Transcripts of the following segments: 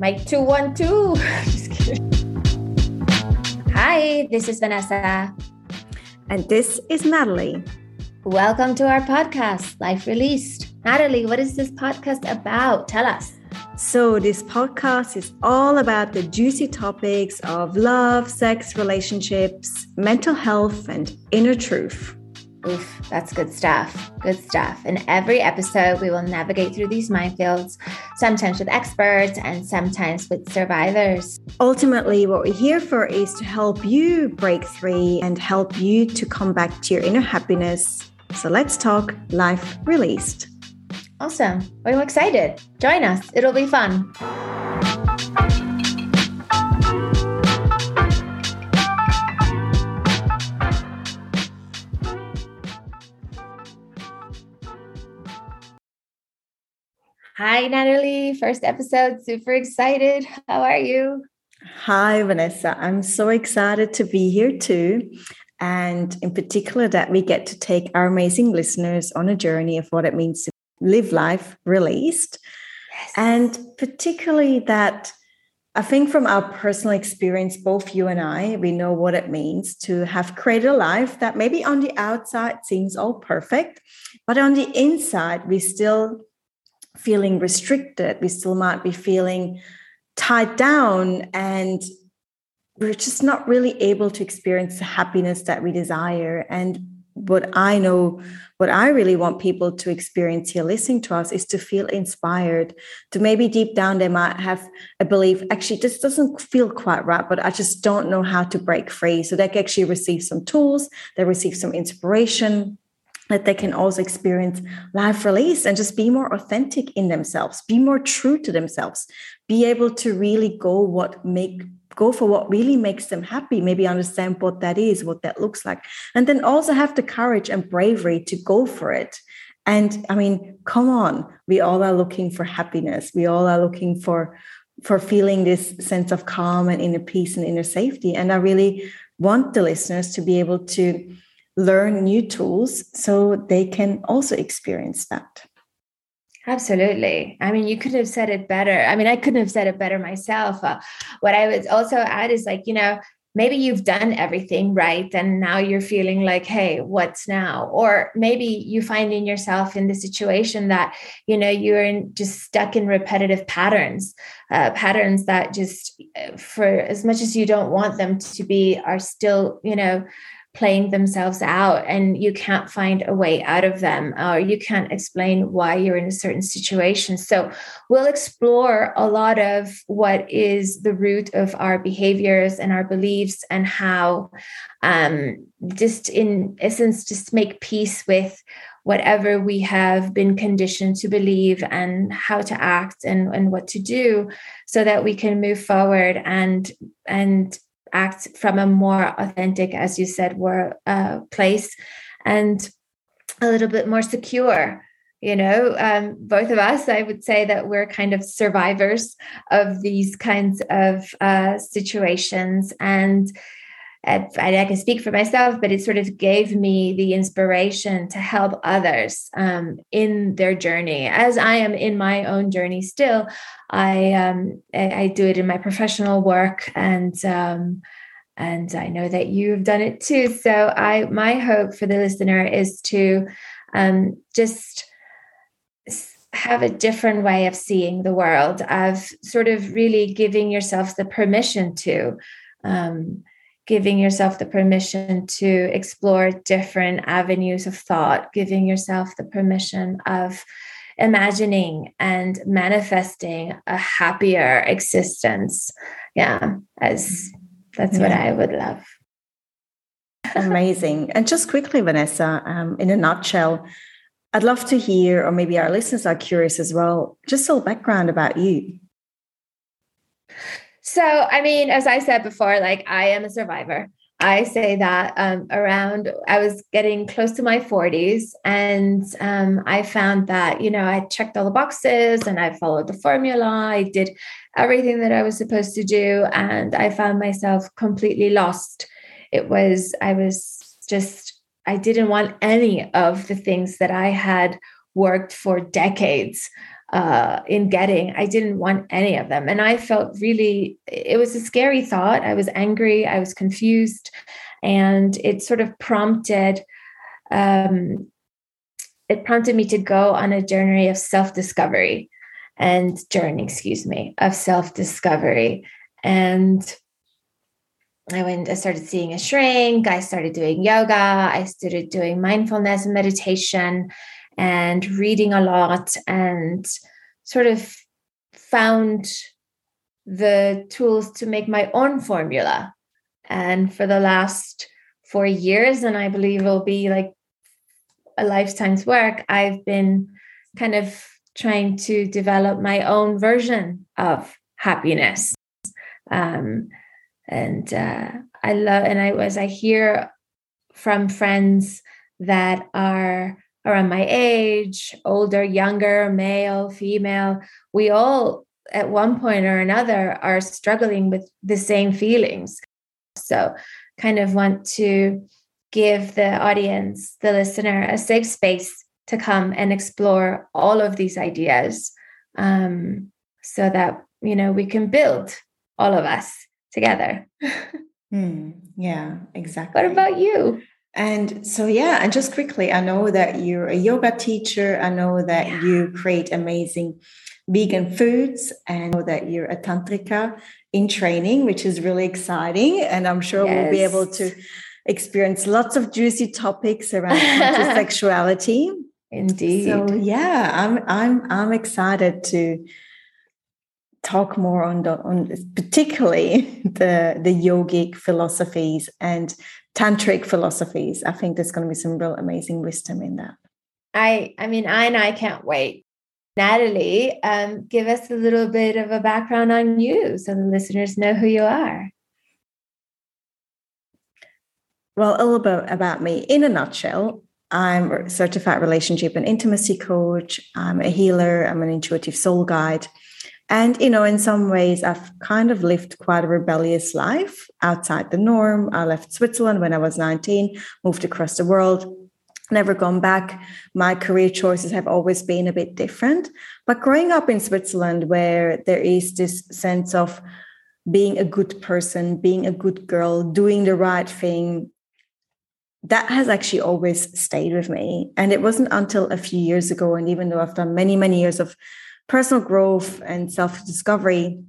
Mike two one two. Hi, this is Vanessa. And this is Nathalie. Welcome to our podcast, Life Released. Nathalie, what is this podcast about? Tell us. So, this podcast is all about the juicy topics of love, sex, relationships, mental health, and inner truth. Oof, that's good stuff. Good stuff. In every episode, we will navigate through these minefields, sometimes with experts and sometimes with survivors. Ultimately, what we're here for is to help you break free and help you to come back to your inner happiness. So let's talk life released. Awesome. I'm excited. Join us, it'll be fun. Hi, Nathalie. First episode. Super excited. How are you? Hi, Vanessa. I'm so excited to be here too. And in particular, that we get to take our amazing listeners on a journey of what it means to live life released. Yes. And particularly that I think from our personal experience, both you and I, we know what it means to have created a life that maybe on the outside seems all perfect, but on the inside, we still feeling restricted. We still might be feeling tied down and we're just not really able to experience the happiness that we desire. And what I know, what I really want people to experience here listening to us is to feel inspired, to maybe deep down they might have a belief, actually, this doesn't feel quite right, but I just don't know how to break free. So they can actually receive some tools, they receive some inspiration, that they can also experience life release and just be more authentic in themselves be more true to themselves be able to really go what make go for what really makes them happy maybe understand what that is what that looks like. And then also have the courage and bravery to go for it. And i mean come on we all are looking for happiness. We all are looking for for feeling this sense of calm and inner peace and inner safety. And i really want the listeners to be able to learn new tools so they can also experience that. Absolutely. I mean, you could have said it better. I mean, I couldn't have said it better myself. Uh, what I would also add is like, you know, maybe you've done everything right and now you're feeling like hey what's now or maybe you find in yourself in the situation that you know you're in, just stuck in repetitive patterns uh, patterns that just uh, for as much as you don't want them to be are still you know playing themselves out and you can't find a way out of them or you can't explain why you're in a certain situation. So we'll explore a lot of what is the root of our behaviors and our beliefs and how um, just in essence just make peace with whatever we have been conditioned to believe and how to act and, and what to do so that we can move forward and and act from a more authentic, as you said, were uh, place and a little bit more secure. You know, um, both of us, I would say that we're kind of survivors of these kinds of uh, situations. And I, I can speak for myself, but it sort of gave me the inspiration to help others um, in their journey. As I am in my own journey still, I um, I, I do it in my professional work, and um, and I know that you've done it too. So I my hope for the listener is to um, just have a different way of seeing the world, of sort of really giving yourself the permission to um, giving yourself the permission to explore different avenues of thought, giving yourself the permission of imagining and manifesting a happier existence. Yeah, as that's yeah. what I would love. Amazing. And just quickly, Vanessa, um, in a nutshell, I'd love to hear, or maybe our listeners are curious as well, just a little background about you. So, I mean, as I said before, like I am a survivor. I say that um, around, I was getting close to my 40s, and um, I found that, you know, I checked all the boxes and I followed the formula. I did everything that I was supposed to do, and I found myself completely lost. It was, I was just, I didn't want any of the things that I had worked for decades uh, in getting. I didn't want any of them. And I felt really, it was a scary thought. I was angry, I was confused, and it sort of prompted. Um, it prompted me to go on a journey of self-discovery and journey, excuse me, of self-discovery. And I went, I started seeing a shrink, I started doing yoga, I started doing mindfulness and meditation and reading a lot and sort of found the tools to make my own formula. And for the last four years, and I believe will be like a lifetime's work, I've been kind of trying to develop my own version of happiness. Um, and uh, I love, and I was, I hear from friends that are around my age, older, younger, male, female, we all at one point or another are struggling with the same feelings. So, kind of want to give the audience, the listener, a safe space to come and explore all of these ideas um, so that, you know, we can build all of us together. mm, yeah, exactly. What about you? And so, yeah, and just quickly, I know that you're a yoga teacher. I know that you create amazing vegan foods and that you're a tantrika in training, which is really exciting. And I'm sure yes. we'll be able to experience lots of juicy topics around sexuality. Indeed. So yeah, I'm I'm I'm excited to talk more on the on particularly the the yogic philosophies and tantric philosophies. I think there's going to be some real amazing wisdom in that. I I mean I and I can't wait. Nathalie, um, give us a little bit of a background on you so the listeners know who you are. Well, a little bit about me in a nutshell. I'm a certified relationship and intimacy coach. I'm a healer. I'm an intuitive soul guide. And, you know, in some ways, I've kind of lived quite a rebellious life outside the norm. I left Switzerland when I was 19, moved across the world, never gone back. My career choices have always been a bit different. But growing up in Switzerland, where there is this sense of being a good person, being a good girl, doing the right thing, that has actually always stayed with me. And it wasn't until a few years ago, and even though I've done many, many years of personal growth and self discovery,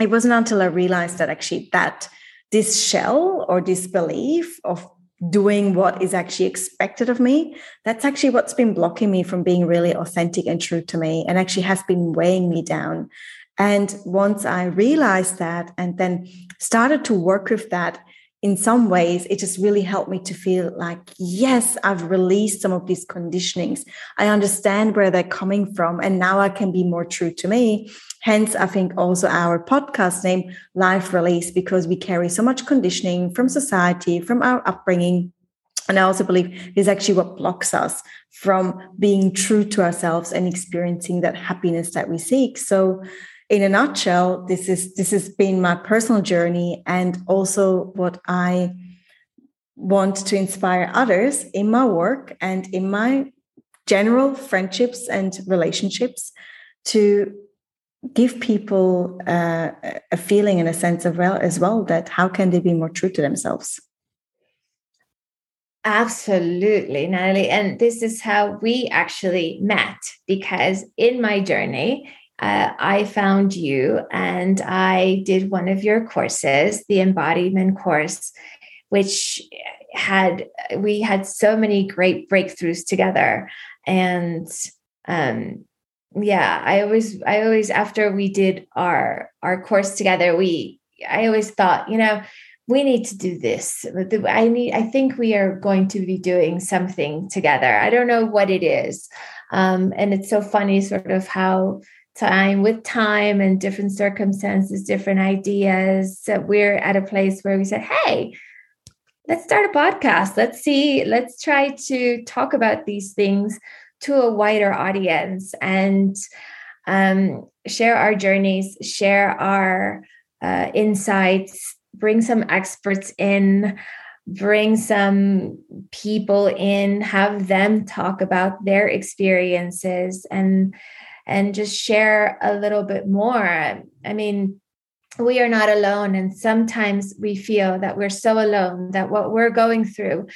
it wasn't until I realized that actually that this shell or this belief of doing what is actually expected of me, that's actually what's been blocking me from being really authentic and true to me and actually has been weighing me down. And once I realized that and then started to work with that, in some ways, it just really helped me to feel like, yes, I've released some of these conditionings. I understand where they're coming from. And now I can be more true to me. Hence, I think also our podcast name, Life Release, because we carry so much conditioning from society, from our upbringing. And I also believe is actually what blocks us from being true to ourselves and experiencing that happiness that we seek. So, in a nutshell, this is this has been my personal journey and also what I want to inspire others in my work and in my general friendships and relationships to give people uh, a feeling and a sense of well as well that how can they be more true to themselves. Absolutely Nathalie. And this is how we actually met because in my journey uh, I found you and I did one of your courses, the embodiment course, which had we had so many great breakthroughs together. And um, yeah, I always I always after we did our our course together, we I always thought, you know, we need to do this. I need I think we are going to be doing something together. I don't know what it is. Um, and it's so funny sort of how time with time and different circumstances, different ideas, that we're at a place where we said, hey, let's start a podcast. Let's see, let's try to talk about these things to a wider audience and um, share our journeys, share our uh, insights, bring some experts in, bring some people in, have them talk about their experiences and and just share a little bit more. I mean, we are not alone. And sometimes we feel that we're so alone that what we're going through,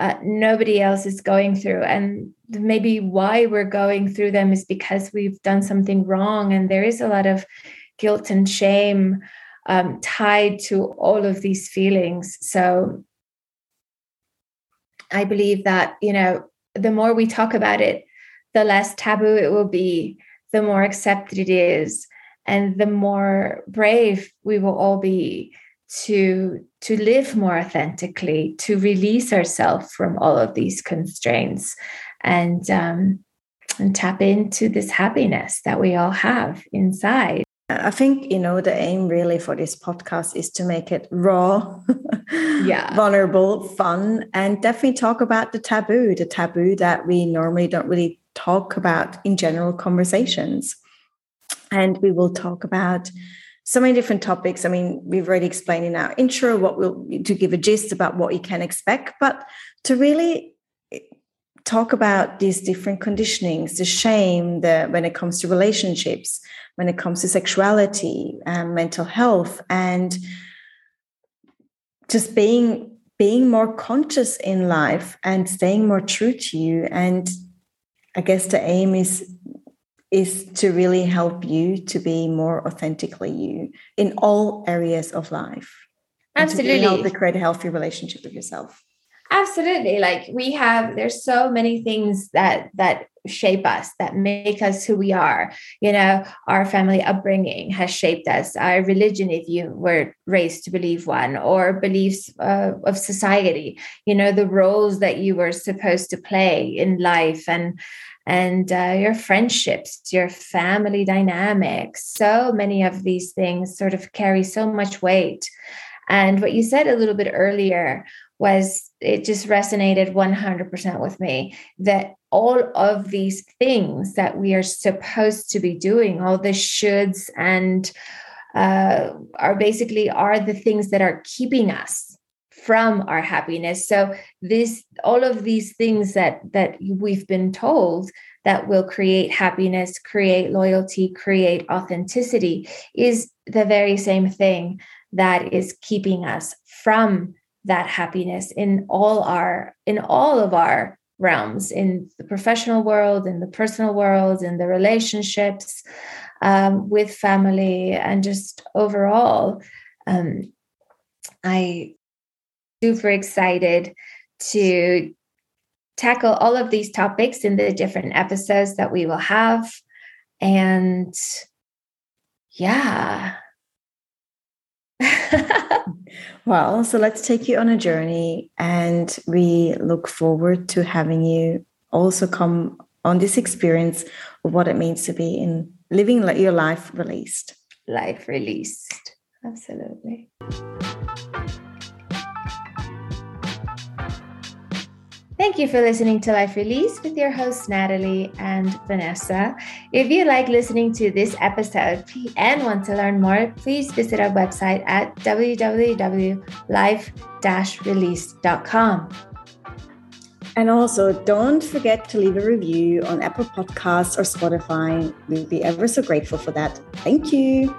uh, nobody else is going through. And maybe why we're going through them is because we've done something wrong. And there is a lot of guilt and shame um, tied to all of these feelings. So I believe that, you know, the more we talk about it, the less taboo it will be, the more accepted it is, and the more brave we will all be to to live more authentically, to release ourselves from all of these constraints, and um, and tap into this happiness that we all have inside. I think, you know, the aim really for this podcast is to make it raw, yeah, vulnerable, fun, and definitely talk about the taboo, the taboo that we normally don't really talk about in general conversations. And we will talk about so many different topics. I mean, we've already explained in our intro what we'll to give a gist about what you can expect, but to really eh, talk about these different conditionings, the shame, the when it comes to relationships, when it comes to sexuality, and mental health, and just being being more conscious in life and staying more true to you. And I guess the aim is is to really help you to be more authentically you in all areas of life. Absolutely. And to help to create a healthy relationship with yourself absolutely. Like we have there's so many things that that shape us that make us who we are. You know our family upbringing has shaped us. Our religion if you were raised to believe one or beliefs uh, of society. You know the roles that you were supposed to play in life and and uh, your friendships your family dynamics. So many of these things sort of carry so much weight. And what you said a little bit earlier was it just resonated 100% with me that all of these things that we are supposed to be doing all the shoulds and uh, are basically are the things that are keeping us from our happiness. So this all of these things that that we've been told that will create happiness create loyalty create authenticity is the very same thing that is keeping us from that happiness in all our in all of our realms in the professional world in the personal world in the relationships um, with family and just overall um, i super excited to tackle all of these topics in the different episodes that we will have. And yeah well, so let's take you on a journey, and we look forward to having you also come on this experience of what it means to be in living your life released. Life released. Absolutely. Thank you for listening to Life Release with your hosts, Nathalie and Vanessa. If you like listening to this episode and want to learn more, please visit our website at www.life-release.com. And also, don't forget to leave a review on Apple Podcasts or Spotify. We'll be ever so grateful for that. Thank you.